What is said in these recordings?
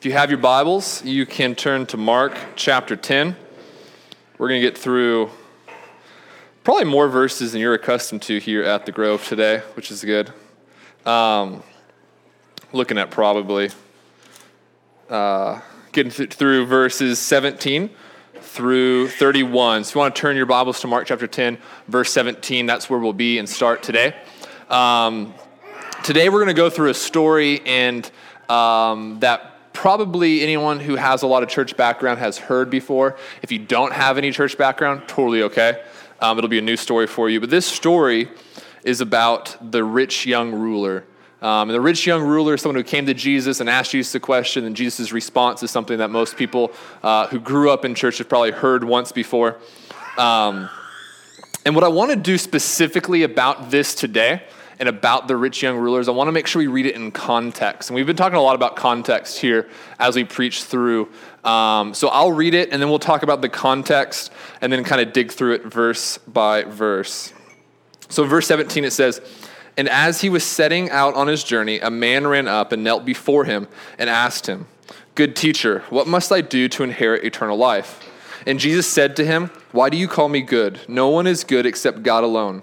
If you have your Bibles, you can turn to Mark chapter 10. We're going to get through probably more verses than you're accustomed to here at the Grove today, which is good. Um, looking at probably uh, getting th- through verses 17 through 31. So you want to turn your Bibles to Mark chapter 10, verse 17, that's where we'll be and start today. Um, today we're going to go through a story and um, that probably anyone who has a lot of church background has heard before. If you don't have any church background, totally okay. Um, it'll be a new story for you. But this story is about the rich young ruler. Um, and the rich young ruler is someone who came to Jesus and asked Jesus a question, and Jesus' response is something that most people uh, who grew up in church have probably heard once before. Um, and what I want to do specifically about this today and about the rich young rulers, I want to make sure we read it in context. And we've been talking a lot about context here as we preach through. Um, so I'll read it, and then we'll talk about the context, and then kind of dig through it verse by verse. So, verse 17, it says, And as he was setting out on his journey, a man ran up and knelt before him and asked him, Good teacher, what must I do to inherit eternal life? And Jesus said to him, Why do you call me good? No one is good except God alone.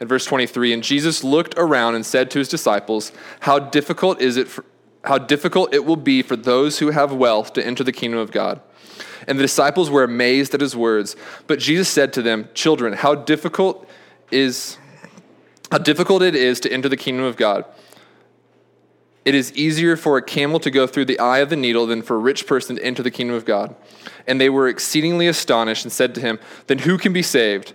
At verse 23, and Jesus looked around and said to his disciples, How difficult is it for, how difficult it will be for those who have wealth to enter the kingdom of God. And the disciples were amazed at his words. But Jesus said to them, Children, how difficult is how difficult it is to enter the kingdom of God. It is easier for a camel to go through the eye of the needle than for a rich person to enter the kingdom of God. And they were exceedingly astonished and said to him, Then who can be saved?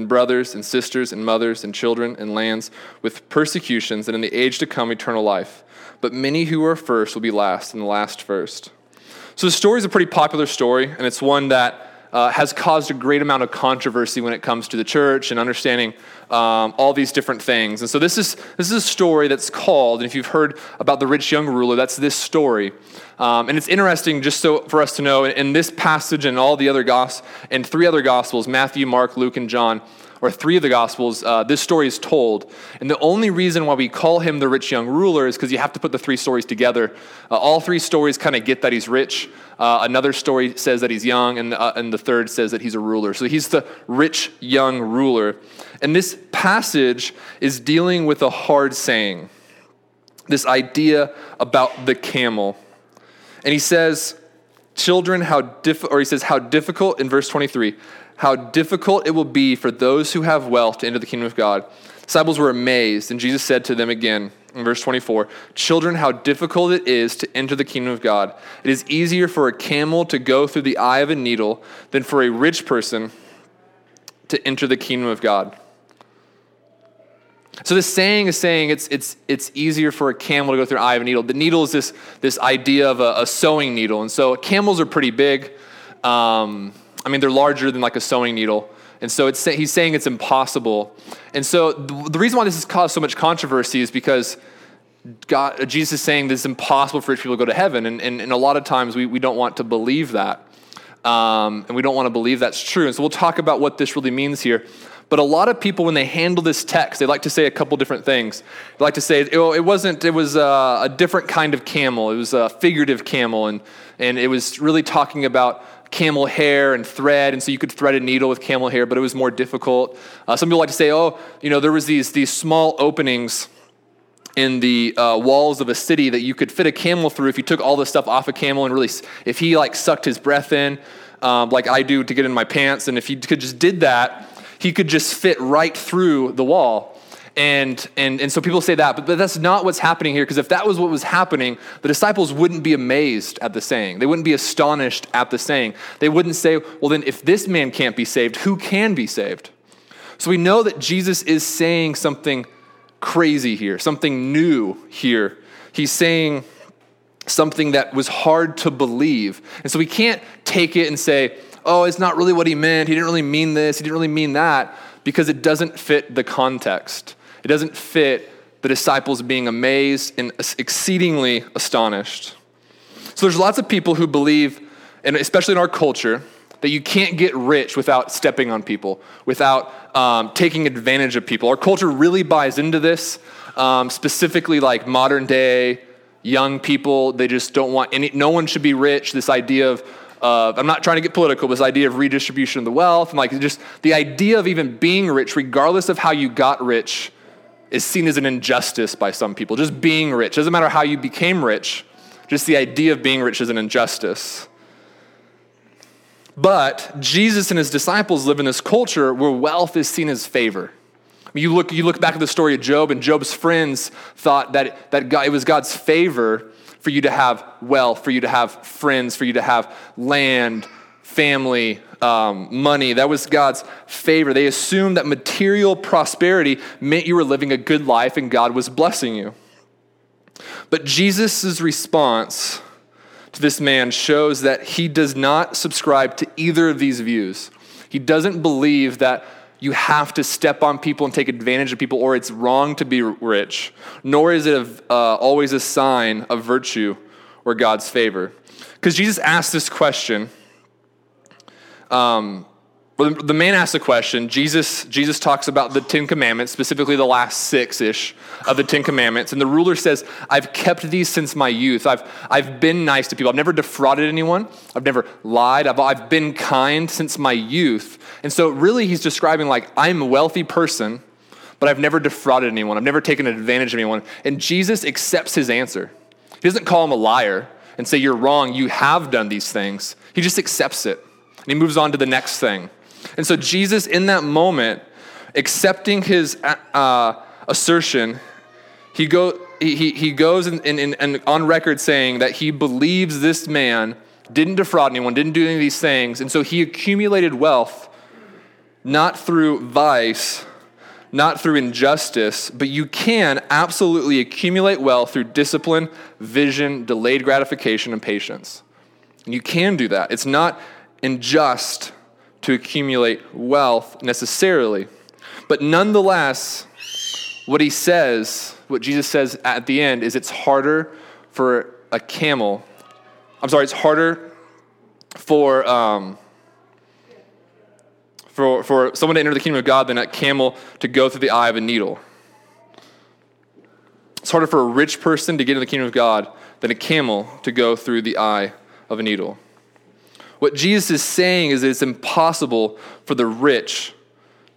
and brothers and sisters and mothers and children and lands with persecutions, and in the age to come, eternal life. But many who are first will be last, and the last first. So the story is a pretty popular story, and it's one that uh, has caused a great amount of controversy when it comes to the church and understanding um, all these different things. And so this is this is a story that's called, and if you've heard about the rich young ruler, that's this story. Um, and it's interesting just so for us to know in, in this passage and all the other gospels and three other gospels, Matthew, Mark, Luke, and John or three of the Gospels, uh, this story is told. And the only reason why we call him the rich young ruler is because you have to put the three stories together. Uh, all three stories kind of get that he's rich. Uh, another story says that he's young, and, uh, and the third says that he's a ruler. So he's the rich young ruler. And this passage is dealing with a hard saying this idea about the camel. And he says, Children, how difficult, or he says, how difficult in verse 23 how difficult it will be for those who have wealth to enter the kingdom of God. Disciples were amazed, and Jesus said to them again in verse 24 Children, how difficult it is to enter the kingdom of God. It is easier for a camel to go through the eye of a needle than for a rich person to enter the kingdom of God. So this saying is saying it's, it's, it's easier for a camel to go through the eye of a needle. The needle is this, this idea of a, a sewing needle. And so camels are pretty big. Um, I mean, they're larger than like a sewing needle. And so it's, he's saying it's impossible. And so the, the reason why this has caused so much controversy is because God, Jesus is saying this is impossible for rich people to go to heaven. And, and, and a lot of times we, we don't want to believe that. Um, and we don't want to believe that's true. And so we'll talk about what this really means here. But a lot of people, when they handle this text, they like to say a couple different things. They like to say, it, it wasn't, it was a, a different kind of camel. It was a figurative camel. And, and it was really talking about camel hair and thread, and so you could thread a needle with camel hair, but it was more difficult. Uh, some people like to say, oh, you know, there was these, these small openings in the uh, walls of a city that you could fit a camel through if you took all the stuff off a camel and really, if he like sucked his breath in, um, like I do to get in my pants, and if he could just did that, he could just fit right through the wall. And, and, and so people say that, but, but that's not what's happening here, because if that was what was happening, the disciples wouldn't be amazed at the saying. They wouldn't be astonished at the saying. They wouldn't say, well, then if this man can't be saved, who can be saved? So we know that Jesus is saying something crazy here, something new here. He's saying something that was hard to believe. And so we can't take it and say, oh, it's not really what he meant. He didn't really mean this. He didn't really mean that, because it doesn't fit the context. It doesn't fit the disciples being amazed and exceedingly astonished. So there's lots of people who believe, and especially in our culture, that you can't get rich without stepping on people, without um, taking advantage of people. Our culture really buys into this, um, specifically like modern day young people. They just don't want any, no one should be rich. This idea of, uh, I'm not trying to get political, this idea of redistribution of the wealth, and like just the idea of even being rich, regardless of how you got rich, is seen as an injustice by some people. Just being rich, doesn't matter how you became rich, just the idea of being rich is an injustice. But Jesus and his disciples live in this culture where wealth is seen as favor. You look, you look back at the story of Job, and Job's friends thought that, that God, it was God's favor for you to have wealth, for you to have friends, for you to have land, family, um, money. That was God's favor. They assumed that material prosperity meant you were living a good life and God was blessing you. But Jesus' response to this man shows that he does not subscribe to either of these views. He doesn't believe that you have to step on people and take advantage of people, or it's wrong to be rich, nor is it a, uh, always a sign of virtue or God's favor. Because Jesus asked this question um, the man asks a question. Jesus, Jesus talks about the Ten Commandments, specifically the last six ish of the Ten Commandments. And the ruler says, I've kept these since my youth. I've, I've been nice to people. I've never defrauded anyone. I've never lied. I've, I've been kind since my youth. And so, really, he's describing, like, I'm a wealthy person, but I've never defrauded anyone. I've never taken advantage of anyone. And Jesus accepts his answer. He doesn't call him a liar and say, You're wrong. You have done these things. He just accepts it. And he moves on to the next thing. And so, Jesus, in that moment, accepting his uh, assertion, he, go, he, he goes in, in, in, on record saying that he believes this man didn't defraud anyone, didn't do any of these things. And so he accumulated wealth not through vice, not through injustice, but you can absolutely accumulate wealth through discipline, vision, delayed gratification, and patience. And you can do that. It's not unjust to accumulate wealth necessarily. But nonetheless, what he says, what Jesus says at the end, is it's harder for a camel. I'm sorry, it's harder for, um, for, for someone to enter the kingdom of God than a camel to go through the eye of a needle. It's harder for a rich person to get into the kingdom of God than a camel to go through the eye of a needle. What Jesus is saying is it's impossible for the rich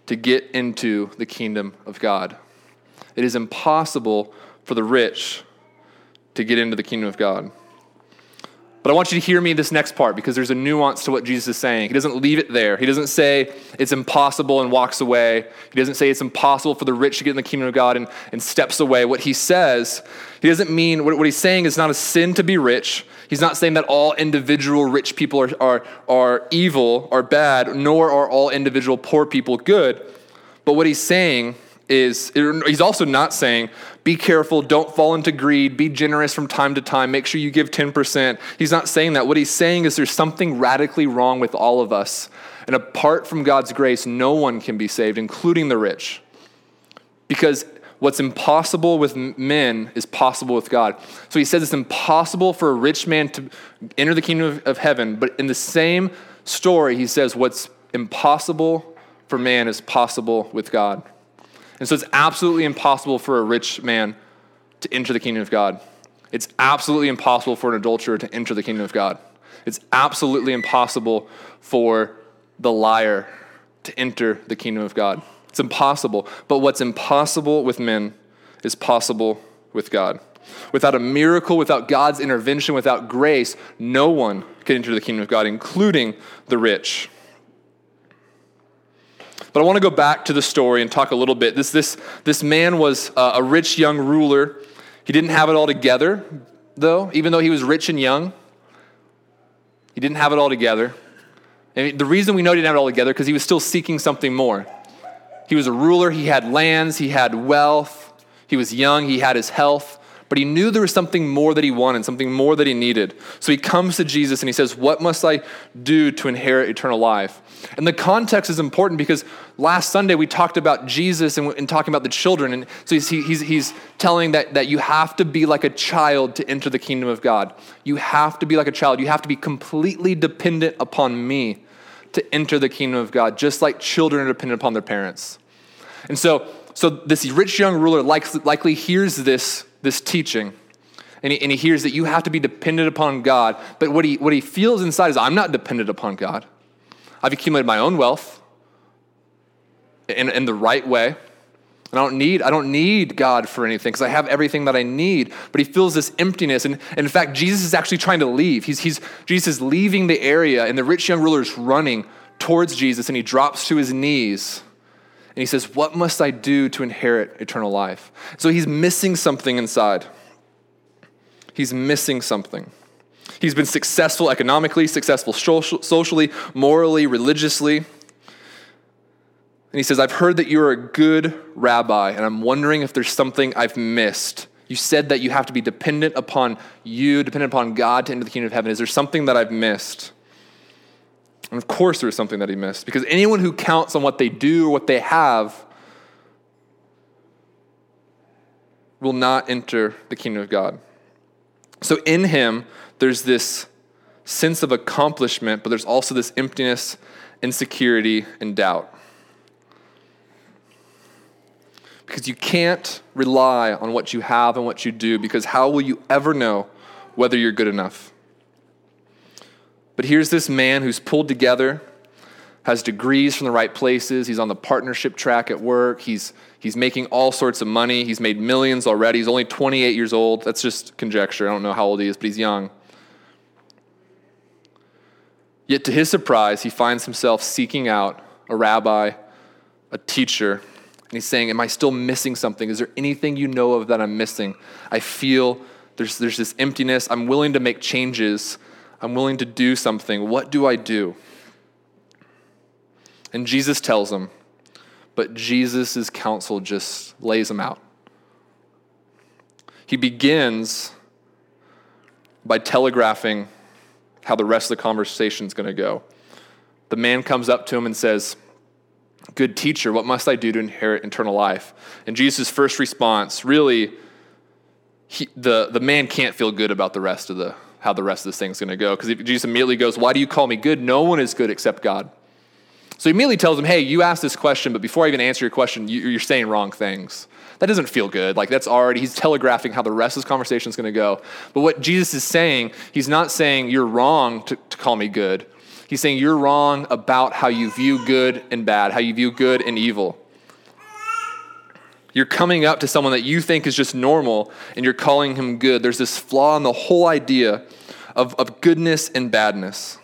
to get into the kingdom of God. It is impossible for the rich to get into the kingdom of God. But I want you to hear me this next part because there's a nuance to what Jesus is saying. He doesn't leave it there. He doesn't say it's impossible and walks away. He doesn't say it's impossible for the rich to get in the kingdom of God and, and steps away. What he says, he doesn't mean, what, what he's saying is not a sin to be rich. He's not saying that all individual rich people are, are, are evil, are bad, nor are all individual poor people good. But what he's saying is er, he's also not saying be careful don't fall into greed be generous from time to time make sure you give 10% he's not saying that. What he's saying is there's something radically wrong with all of us. And apart from god's grace no one can be saved including the rich. Because what's impossible with men is possible with god. So he says it's impossible for a rich man to enter the kingdom of, of heaven. But in the same story he says what's impossible for man is possible with god and so it's absolutely impossible for a rich man to enter the kingdom of God. It's absolutely impossible for an adulterer to enter the kingdom of God. It's absolutely impossible for the liar to enter the kingdom of God. It's impossible. But what's impossible with men is possible with God. Without a miracle, without God's intervention, without grace, no one can enter the kingdom of God, including the rich. But I want to go back to the story and talk a little bit. This, this, this man was uh, a rich young ruler. He didn't have it all together, though, even though he was rich and young. He didn't have it all together. And the reason we know he didn't have it all together because he was still seeking something more. He was a ruler, he had lands, he had wealth, he was young, he had his health, but he knew there was something more that he wanted, something more that he needed. So he comes to Jesus and he says, What must I do to inherit eternal life? And the context is important because last Sunday we talked about Jesus and, and talking about the children. And so he's, he's, he's telling that, that you have to be like a child to enter the kingdom of God. You have to be like a child. You have to be completely dependent upon me to enter the kingdom of God, just like children are dependent upon their parents. And so, so this rich young ruler likely, likely hears this, this teaching. And he, and he hears that you have to be dependent upon God. But what he, what he feels inside is, I'm not dependent upon God. I've accumulated my own wealth in, in the right way. And I don't need, I don't need God for anything because I have everything that I need. But he feels this emptiness. And, and in fact, Jesus is actually trying to leave. He's, he's, Jesus is leaving the area, and the rich young ruler is running towards Jesus, and he drops to his knees. And he says, What must I do to inherit eternal life? So he's missing something inside. He's missing something. He's been successful economically, successful socially, morally, religiously. And he says, I've heard that you're a good rabbi, and I'm wondering if there's something I've missed. You said that you have to be dependent upon you, dependent upon God to enter the kingdom of heaven. Is there something that I've missed? And of course, there was something that he missed, because anyone who counts on what they do or what they have will not enter the kingdom of God. So in him, there's this sense of accomplishment, but there's also this emptiness, insecurity, and doubt. Because you can't rely on what you have and what you do, because how will you ever know whether you're good enough? But here's this man who's pulled together, has degrees from the right places, he's on the partnership track at work, he's, he's making all sorts of money, he's made millions already, he's only 28 years old. That's just conjecture. I don't know how old he is, but he's young. Yet to his surprise, he finds himself seeking out a rabbi, a teacher, and he's saying, Am I still missing something? Is there anything you know of that I'm missing? I feel there's, there's this emptiness. I'm willing to make changes. I'm willing to do something. What do I do? And Jesus tells him, but Jesus' counsel just lays him out. He begins by telegraphing how the rest of the conversation is going to go. The man comes up to him and says, Good teacher, what must I do to inherit eternal life? And Jesus' first response really, he, the, the man can't feel good about the rest of the how the rest of this thing's going to go because Jesus immediately goes, "Why do you call me good? No one is good except God." So he immediately tells him, "Hey, you asked this question, but before I even answer your question, you're saying wrong things." That doesn't feel good. Like that's already, he's telegraphing how the rest of this conversation is going to go. But what Jesus is saying, he's not saying you're wrong to, to call me good. He's saying you're wrong about how you view good and bad, how you view good and evil. You're coming up to someone that you think is just normal and you're calling him good. There's this flaw in the whole idea of, of goodness and badness.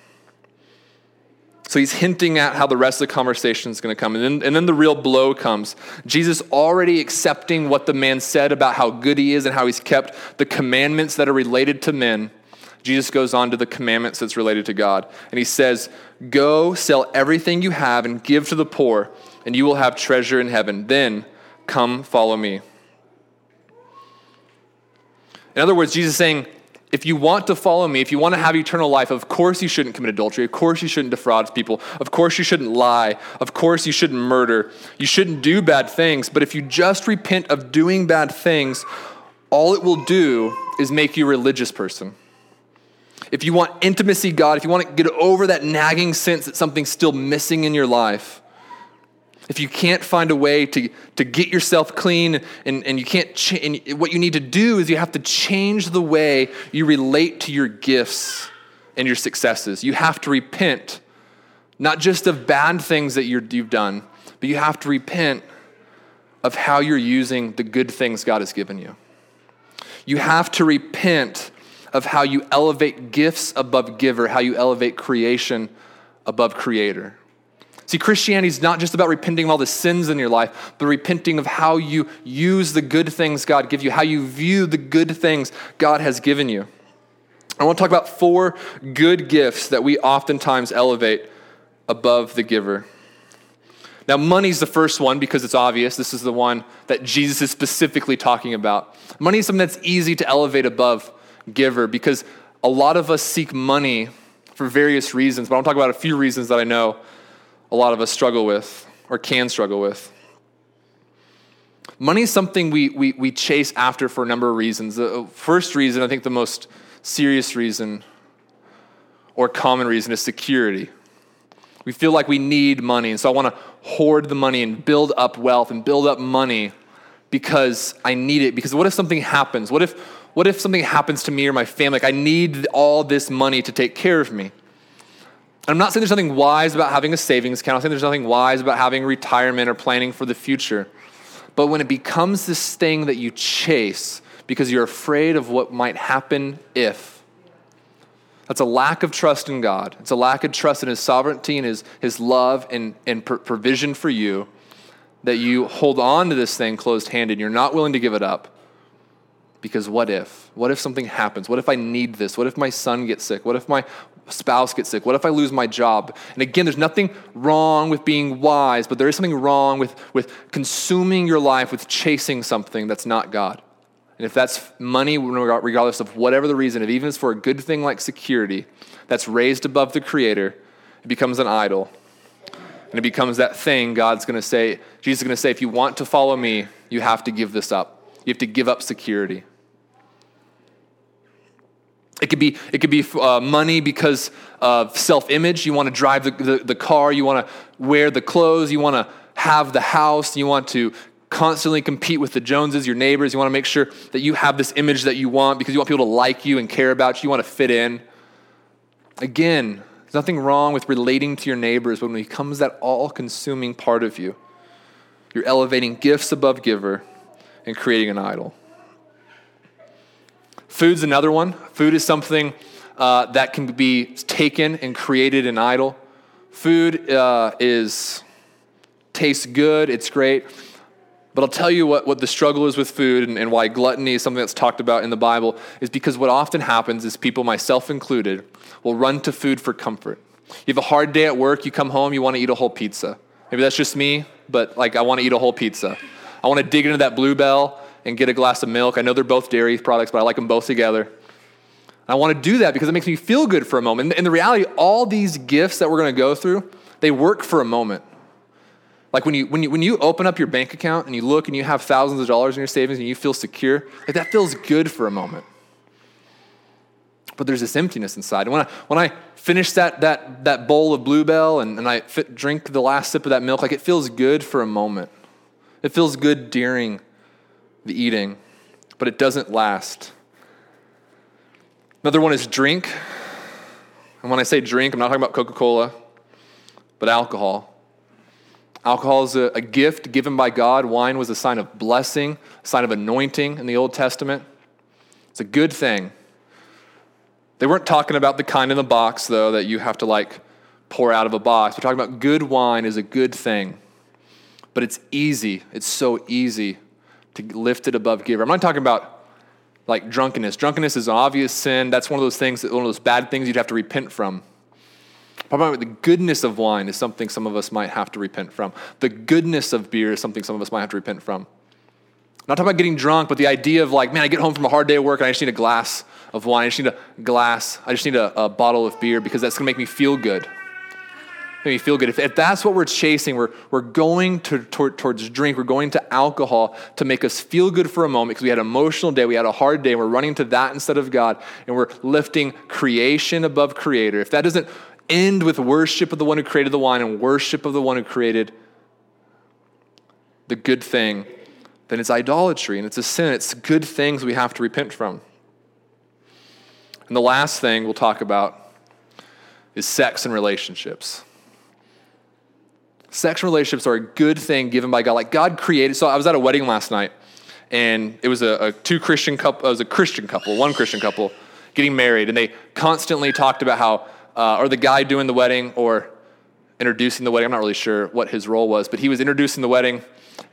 So he's hinting at how the rest of the conversation is going to come. And then, and then the real blow comes. Jesus already accepting what the man said about how good he is and how he's kept the commandments that are related to men. Jesus goes on to the commandments that's related to God. And he says, Go sell everything you have and give to the poor, and you will have treasure in heaven. Then come follow me. In other words, Jesus is saying, if you want to follow me, if you want to have eternal life, of course you shouldn't commit adultery. Of course you shouldn't defraud people. Of course you shouldn't lie. Of course you shouldn't murder. You shouldn't do bad things. But if you just repent of doing bad things, all it will do is make you a religious person. If you want intimacy, God, if you want to get over that nagging sense that something's still missing in your life, if you can't find a way to, to get yourself clean and, and you can't and what you need to do is you have to change the way you relate to your gifts and your successes. You have to repent not just of bad things that you you've done but you have to repent of how you're using the good things god has given you. You have to repent of how you elevate gifts above giver how you elevate creation above creator See, Christianity is not just about repenting of all the sins in your life, but repenting of how you use the good things God gives you, how you view the good things God has given you. I want to talk about four good gifts that we oftentimes elevate above the giver. Now, money's the first one because it's obvious. This is the one that Jesus is specifically talking about. Money is something that's easy to elevate above giver because a lot of us seek money for various reasons, but I'll talk about a few reasons that I know a lot of us struggle with or can struggle with. Money is something we, we, we chase after for a number of reasons. The uh, first reason, I think the most serious reason or common reason, is security. We feel like we need money, and so I want to hoard the money and build up wealth and build up money because I need it. Because what if something happens? What if, what if something happens to me or my family? Like I need all this money to take care of me. I'm not saying there's nothing wise about having a savings account. I'm saying there's nothing wise about having retirement or planning for the future. But when it becomes this thing that you chase because you're afraid of what might happen if, that's a lack of trust in God. It's a lack of trust in His sovereignty and His, his love and, and provision for you that you hold on to this thing closed handed. You're not willing to give it up. Because what if? What if something happens? What if I need this? What if my son gets sick? What if my spouse gets sick? What if I lose my job? And again, there's nothing wrong with being wise, but there is something wrong with, with consuming your life with chasing something that's not God. And if that's money, regardless of whatever the reason, if even it's for a good thing like security, that's raised above the Creator, it becomes an idol. And it becomes that thing God's going to say, Jesus is going to say, if you want to follow me, you have to give this up. You have to give up security. It could be, it could be uh, money because of self image. You want to drive the, the, the car, you want to wear the clothes, you want to have the house, you want to constantly compete with the Joneses, your neighbors. You want to make sure that you have this image that you want because you want people to like you and care about you. You want to fit in. Again, there's nothing wrong with relating to your neighbors, but when it becomes that all consuming part of you, you're elevating gifts above giver and creating an idol. Food's another one. Food is something uh, that can be taken and created an idol. Food uh, is tastes good, it's great. But I'll tell you what, what the struggle is with food and, and why gluttony is something that's talked about in the Bible is because what often happens is people, myself included, will run to food for comfort. You have a hard day at work, you come home, you want to eat a whole pizza. Maybe that's just me, but like I want to eat a whole pizza. I want to dig into that Blue Bell and get a glass of milk. I know they're both dairy products, but I like them both together. I want to do that because it makes me feel good for a moment. And the reality, all these gifts that we're going to go through, they work for a moment. Like when you, when, you, when you open up your bank account and you look and you have thousands of dollars in your savings and you feel secure, like that feels good for a moment. But there's this emptiness inside. And when I, when I finish that, that, that bowl of Blue Bell and, and I fit, drink the last sip of that milk, like it feels good for a moment. It feels good during the eating, but it doesn't last. Another one is drink. And when I say drink, I'm not talking about Coca Cola, but alcohol. Alcohol is a, a, gift given by God. Wine was a sign of blessing, a sign of anointing in the Old Testament. It's a good thing. They weren't talking about the kind in the box, though, that you have to like pour out of a box. We're talking about good wine is a good thing. But it's easy. It's so easy to lift it above giver. I'm not talking about like drunkenness. Drunkenness is an obvious sin. That's one of those things, that, one of those bad things you'd have to repent from. Probably the goodness of wine is something some of us might have to repent from. The goodness of beer is something some of us might have to repent from. Not talking about getting drunk, but the idea of like, man, I get home from a hard day of work and I just need a glass of wine. I just need a glass. I just need a, a bottle of beer because that's going to make me feel good make me feel good. If, if that's what we're chasing, we're, we're going to, toward, towards drink, we're going to alcohol to make us feel good for a moment because we had an emotional day, we had a hard day, and we're running to that instead of God, and we're lifting creation above creator. If that doesn't end with worship of the one who created the wine and worship of the one who created the good thing, then it's idolatry and it's a sin. It's good things we have to repent from. And the last thing we'll talk about is sex and relationships. Sexual relationships are a good thing given by God. Like God created. So I was at a wedding last night, and it was a, a two Christian couple. It was a Christian couple, one Christian couple, getting married, and they constantly talked about how, uh, or the guy doing the wedding, or introducing the wedding. I'm not really sure what his role was, but he was introducing the wedding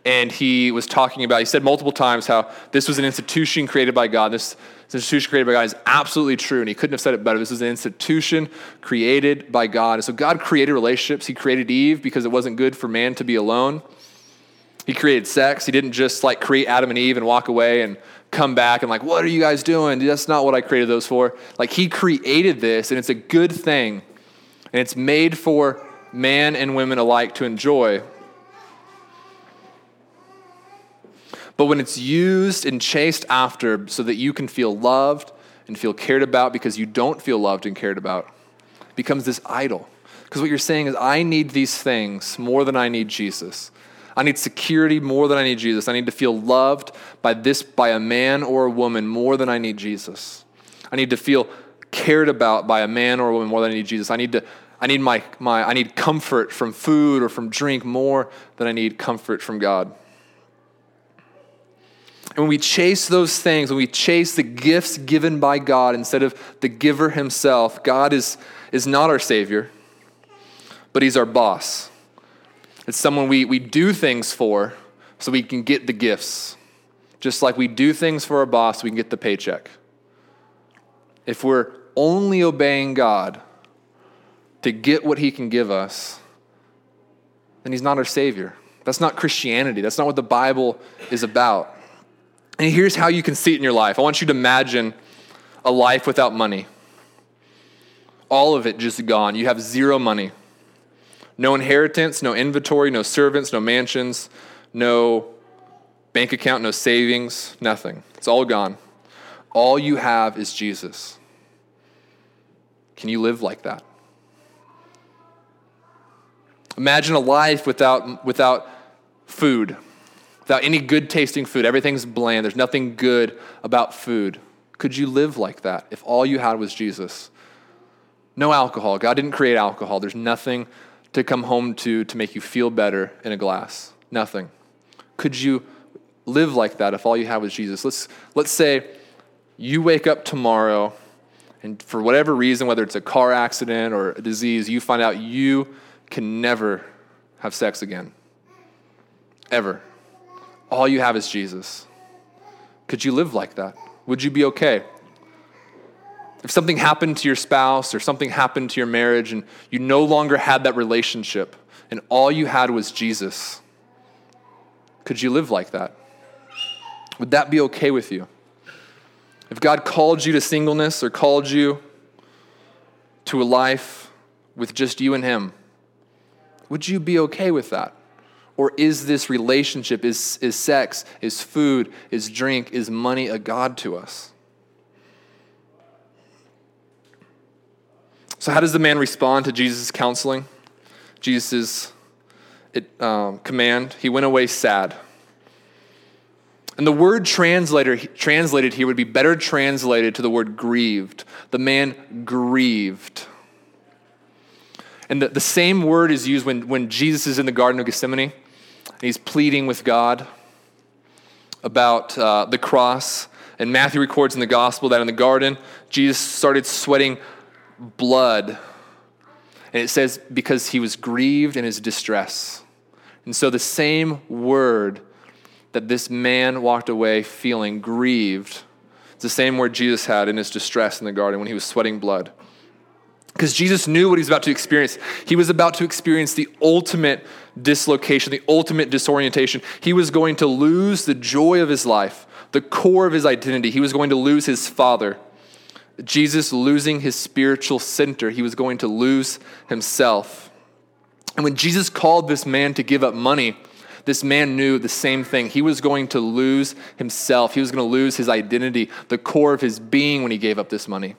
and he was talking about, he said multiple times how this was an institution created by God. This, this institution created by God is absolutely true, and he couldn't have said it better. This is an institution created by God. And so God created relationships. He created Eve because it wasn't good for man to be alone. He created sex. He didn't just like create Adam and Eve and walk away and come back and like, what are you guys doing? That's not what I created those for. Like he created this, and it's a good thing, and it's made for man and women alike to enjoy. But when it's used and chased after so that you can feel loved and feel cared about because you don't feel loved and cared about, becomes this idol. Because what you're saying is, I need these things more than I need Jesus. I need security more than I need Jesus. I need to feel loved by this by a man or a woman more than I need Jesus. I need to feel cared about by a man or a woman more than I need Jesus. I need to I need my, my I need comfort from food or from drink more than I need comfort from God. And when we chase those things, when we chase the gifts given by God instead of the giver himself, God is, is not our Savior, but He's our boss. It's someone we, we do things for so we can get the gifts. Just like we do things for our boss, we can get the paycheck. If we're only obeying God to get what He can give us, then He's not our Savior. That's not Christianity. That's not what the Bible is about. And here's how you can see it in your life. I want you to imagine a life without money. All of it just gone. You have zero money. No inheritance, no inventory, no servants, no mansions, no bank account, no savings, nothing. It's all gone. All you have is Jesus. Can you live like that? Imagine a life without, without food without any good tasting food. Everything's bland. There's nothing good about food. Could you live like that if all you had was Jesus? No alcohol. God didn't create alcohol. There's nothing to come home to to make you feel better in a glass. Nothing. Could you live like that if all you had was Jesus? Let's, let's say you wake up tomorrow and for whatever reason, whether it's a car accident or a disease, you find out you can never have sex again. Ever. All you have is Jesus. Could you live like that? Would you be okay? If something happened to your spouse or something happened to your marriage and you no longer had that relationship and all you had was Jesus, could you live like that? Would that be okay with you? If God called you to singleness or called you to a life with just you and Him, would you be okay with that? Or is this relationship, is, is sex, is food, is drink, is money a God to us? So, how does the man respond to Jesus' counseling, Jesus' um, command? He went away sad. And the word translator, translated here would be better translated to the word grieved. The man grieved. And the, the same word is used when, when Jesus is in the Garden of Gethsemane he's pleading with God about uh, the cross. And Matthew records in the gospel that in the garden, Jesus started sweating blood. And it says, because he was grieved in his distress. And so the same word that this man walked away feeling grieved, it's the same word Jesus had in his distress in the garden when he was sweating blood. Because Jesus knew what he was about to experience. He was about to experience the ultimate dislocation, the ultimate disorientation. He was going to lose the joy of his life, the core of his identity. He was going to lose his father. Jesus losing his spiritual center, he was going to lose himself. And when Jesus called this man to give up money, this man knew the same thing. He was going to lose himself. He was going to lose his identity, the core of his being when he gave up this money.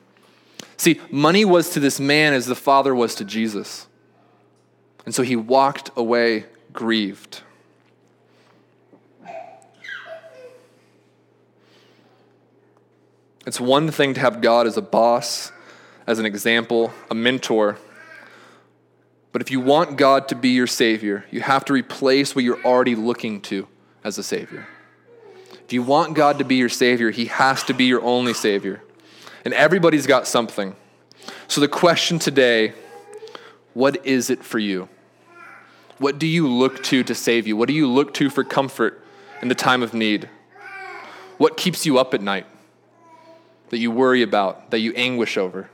See, money was to this man as the Father was to Jesus. And so he walked away grieved. It's one thing to have God as a boss, as an example, a mentor. But if you want God to be your Savior, you have to replace what you're already looking to as a Savior. If you want God to be your Savior, He has to be your only Savior. And everybody's got something. So the question today what is it for you? What do you look to to save you? What do you look to for comfort in the time of need? What keeps you up at night that you worry about, that you anguish over?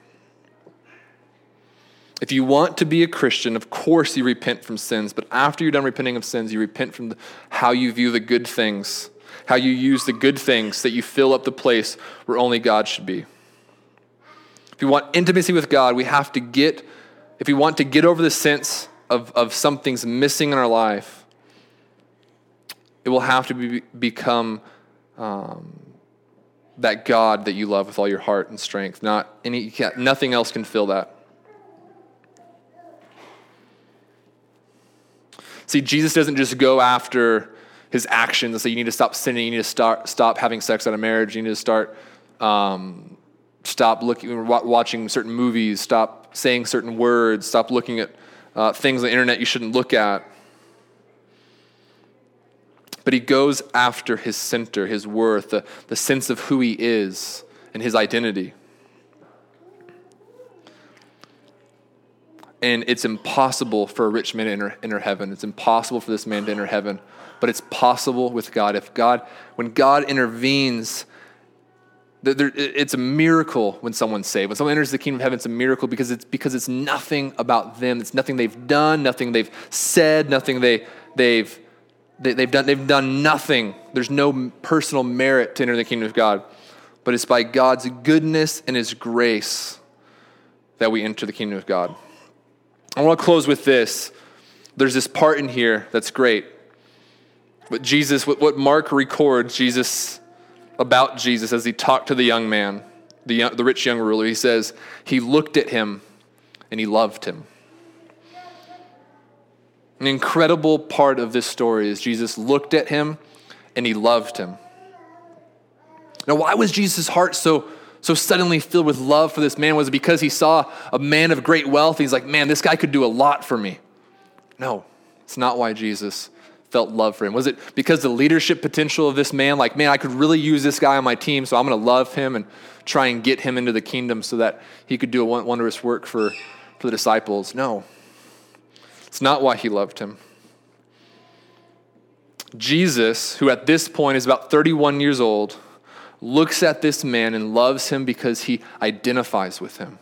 If you want to be a Christian, of course you repent from sins, but after you're done repenting of sins, you repent from the, how you view the good things, how you use the good things that you fill up the place where only God should be. If you want intimacy with God, we have to get, if we want to get over the sense of, of something's missing in our life, it will have to be, become um, that God that you love with all your heart and strength. Not any, nothing else can fill that. See, Jesus doesn't just go after his actions and say, you need to stop sinning, you need to start, stop having sex out of marriage, you need to start, um, stop looking, watching certain movies, stop saying certain words, stop looking at uh, things on the internet you shouldn't look at. But he goes after his center, his worth, the, the sense of who he is and his identity. And it's impossible for a rich man to enter, enter heaven. It's impossible for this man to enter heaven. But it's possible with God. If God, when God intervenes, it's a miracle when someone's saved. When someone enters the kingdom of heaven, it's a miracle because it's because it's nothing about them. It's nothing they've done, nothing they've said, nothing they, they've, they, have done. They've done nothing. There's no personal merit to enter the kingdom of God. But it's by God's goodness and His grace that we enter the kingdom of God. I want to close with this. There's this part in here that's great. What Jesus, what Mark records, Jesus about Jesus as he talked to the young man, the, young, the rich young ruler. He says, He looked at him and he loved him. An incredible part of this story is Jesus looked at him and he loved him. Now, why was Jesus' heart so so suddenly filled with love for this man? Was it because he saw a man of great wealth? He's like, man, this guy could do a lot for me. No, it's not why Jesus felt love for him. Was it because the leadership potential of this man, like, man, I could really use this guy on my team, so I'm going to love him and try and get him into the kingdom so that he could do a wondrous work for, for the disciples? No, it's not why he loved him. Jesus, who at this point is about 31 years old, looks at this man and loves him because he identifies with him.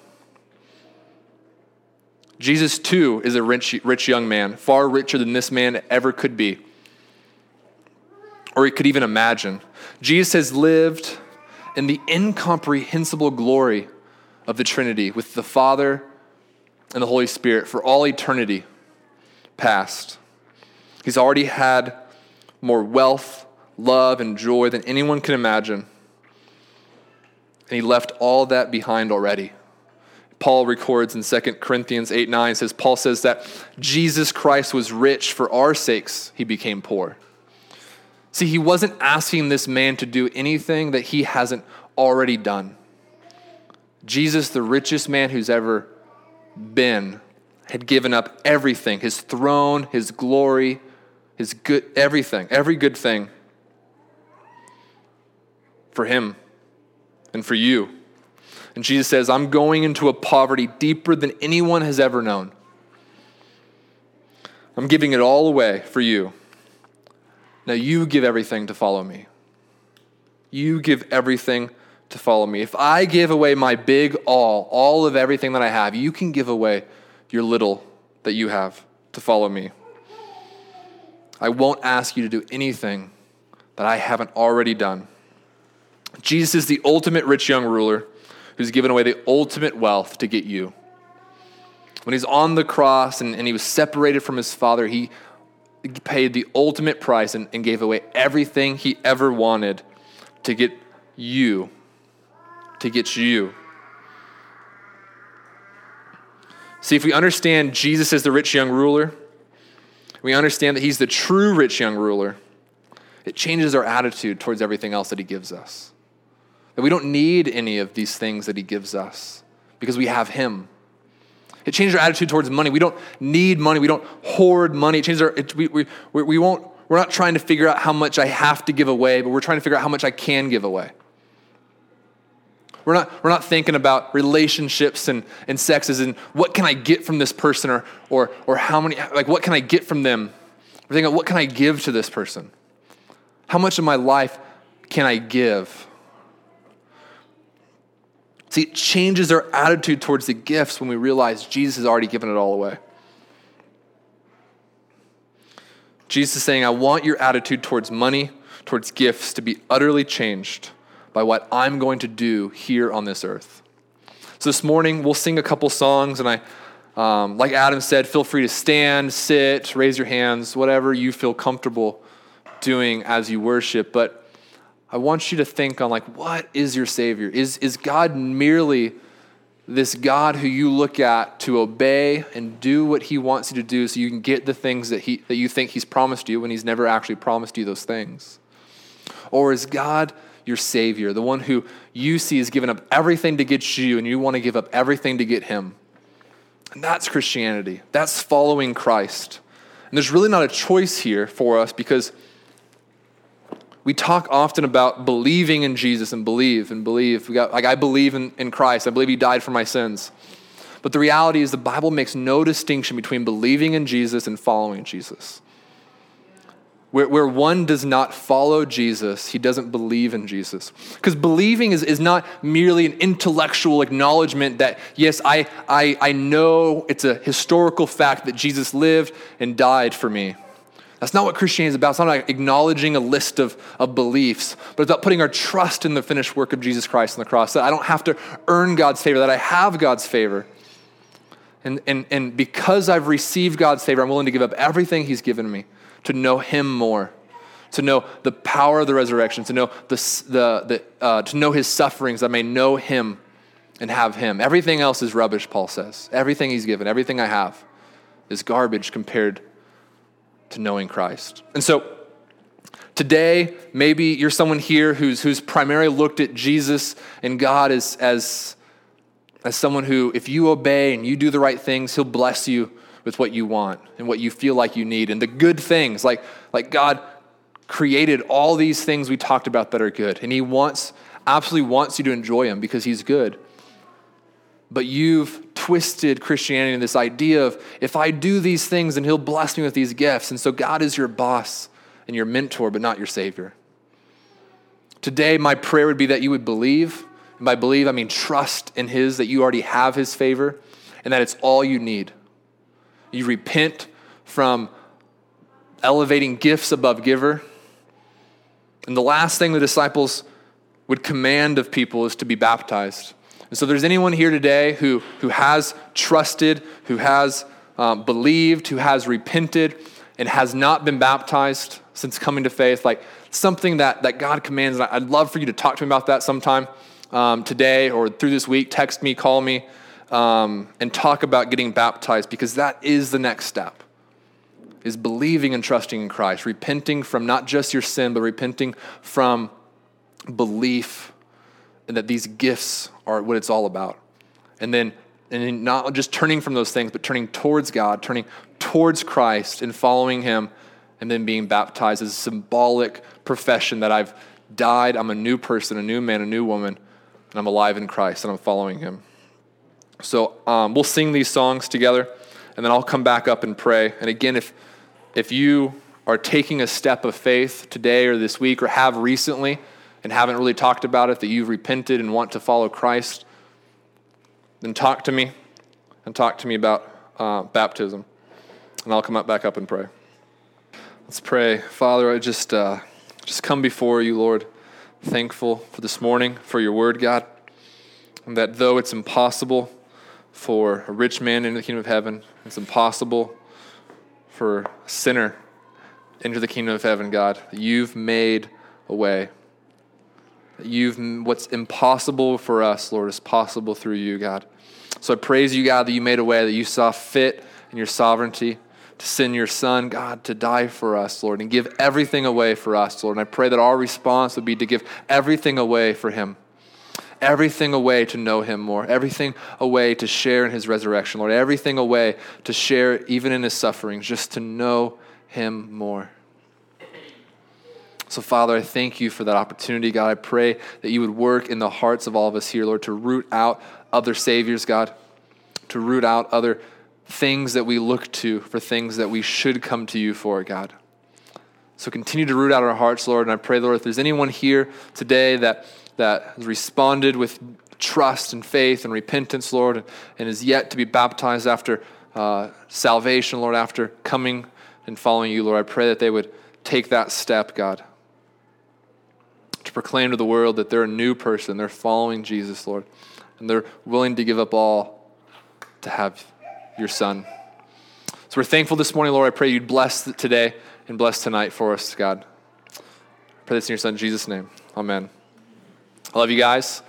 Jesus, too, is a rich, rich young man, far richer than this man ever could be, or he could even imagine. Jesus has lived in the incomprehensible glory of the Trinity with the Father and the Holy Spirit for all eternity past. He's already had more wealth, love, and joy than anyone can imagine. And he left all that behind already. Paul records in 2 Corinthians 8 9 says, Paul says that Jesus Christ was rich for our sakes, he became poor. See, he wasn't asking this man to do anything that he hasn't already done. Jesus, the richest man who's ever been, had given up everything his throne, his glory, his good, everything, every good thing for him and for you. And Jesus says, I'm going into a poverty deeper than anyone has ever known. I'm giving it all away for you. Now you give everything to follow me. You give everything to follow me. If I give away my big all, all of everything that I have, you can give away your little that you have to follow me. I won't ask you to do anything that I haven't already done. Jesus is the ultimate rich young ruler who's given away the ultimate wealth to get you. When he's on the cross and, and he was separated from his father, he paid the ultimate price and, and gave away everything he ever wanted to get you. To get you. See, if we understand Jesus as the rich young ruler, we understand that he's the true rich young ruler, it changes our attitude towards everything else that he gives us. That we don't need any of these things that He gives us because we have Him. It changes our attitude towards money. We don't need money. We don't hoard money. It changes our, it, we, we, we won't, we're not trying to figure out how much I have to give away, but we're trying to figure out how much I can give away. We're not, we're not thinking about relationships and, and sexes and what can I get from this person or, or, or how many, like, what can I get from them? We're thinking, what can I give to this person? How much of my life can I give? See, it changes our attitude towards the gifts when we realize Jesus has already given it all away. Jesus is saying, I want your attitude towards money, towards gifts to be utterly changed by what I'm going to do here on this earth. So this morning, we'll sing a couple songs, and I, um, like Adam said, feel free to stand, sit, raise your hands, whatever you feel comfortable doing as you worship. But I want you to think on, like, what is your Savior? Is, is God merely this God who you look at to obey and do what he wants you to do so you can get the things that, he, that you think he's promised you when he's never actually promised you those things? Or is God your Savior, the one who you see has given up everything to get you and you want to give up everything to get him? And that's Christianity. That's following Christ. And there's really not a choice here for us because we talk often about believing in Jesus and believe and believe. We got, like, I believe in, in Christ. I believe he died for my sins. But the reality is, the Bible makes no distinction between believing in Jesus and following Jesus. Where, where one does not follow Jesus, he doesn't believe in Jesus. Because believing is, is not merely an intellectual acknowledgement that, yes, I, I, I know it's a historical fact that Jesus lived and died for me. That's not what Christianity is about. It's not about acknowledging a list of, of beliefs, but it's about putting our trust in the finished work of Jesus Christ on the cross. That I don't have to earn God's favor, that I have God's favor. And, and, and because I've received God's favor, I'm willing to give up everything He's given me to know Him more, to know the power of the resurrection, to know, the, the, the, uh, to know His sufferings, I may know Him and have Him. Everything else is rubbish, Paul says. Everything He's given, everything I have is garbage compared to knowing Christ. And so today, maybe you're someone here who's, who's primarily looked at Jesus and God as, as, as someone who, if you obey and you do the right things, He'll bless you with what you want and what you feel like you need and the good things. Like, like God created all these things we talked about that are good. And He wants, absolutely wants you to enjoy them because He's good. But you've twisted Christianity and this idea of if I do these things, then He'll bless me with these gifts. And so God is your boss and your mentor, but not your Savior. Today, my prayer would be that you would believe. And by believe, I mean trust in His, that you already have His favor, and that it's all you need. You repent from elevating gifts above giver. And the last thing the disciples would command of people is to be baptized. And so, there's anyone here today who, who has trusted, who has um, believed, who has repented, and has not been baptized since coming to faith, like something that, that God commands. And I'd love for you to talk to me about that sometime um, today or through this week. Text me, call me, um, and talk about getting baptized because that is the next step is believing and trusting in Christ, repenting from not just your sin, but repenting from belief and that these gifts are what it's all about. And then and not just turning from those things, but turning towards God, turning towards Christ and following Him, and then being baptized as a symbolic profession that I've died, I'm a new person, a new man, a new woman, and I'm alive in Christ and I'm following Him. So um, we'll sing these songs together, and then I'll come back up and pray. And again, if if you are taking a step of faith today or this week or have recently, and haven't really talked about it, that you've repented and want to follow Christ, then talk to me and talk to me about uh, baptism. And I'll come up back up and pray. Let's pray. Father, I just, uh, just come before you, Lord, thankful for this morning, for your word, God, and that though it's impossible for a rich man into the kingdom of heaven, it's impossible for a sinner into the kingdom of heaven, God, you've made a way. You've what's impossible for us, Lord, is possible through you, God. So I praise you, God, that you made a way that you saw fit in your sovereignty to send your son, God, to die for us, Lord, and give everything away for us, Lord. And I pray that our response would be to give everything away for him. Everything away to know him more. Everything away to share in his resurrection, Lord. Everything away to share even in his sufferings, just to know him more. So, Father, I thank you for that opportunity, God. I pray that you would work in the hearts of all of us here, Lord, to root out other saviors, God, to root out other things that we look to for things that we should come to you for, God. So continue to root out our hearts, Lord. And I pray, Lord, if there's anyone here today that, that has responded with trust and faith and repentance, Lord, and, and is yet to be baptized after uh, salvation, Lord, after coming and following you, Lord, I pray that they would take that step, God to proclaim to the world that they're a new person. They're following Jesus, Lord. And they're willing to give up all to have your son. So we're thankful this morning, Lord. I pray you'd bless today and bless tonight for us, God. I pray this in your son, Jesus' name. Amen. I love you guys.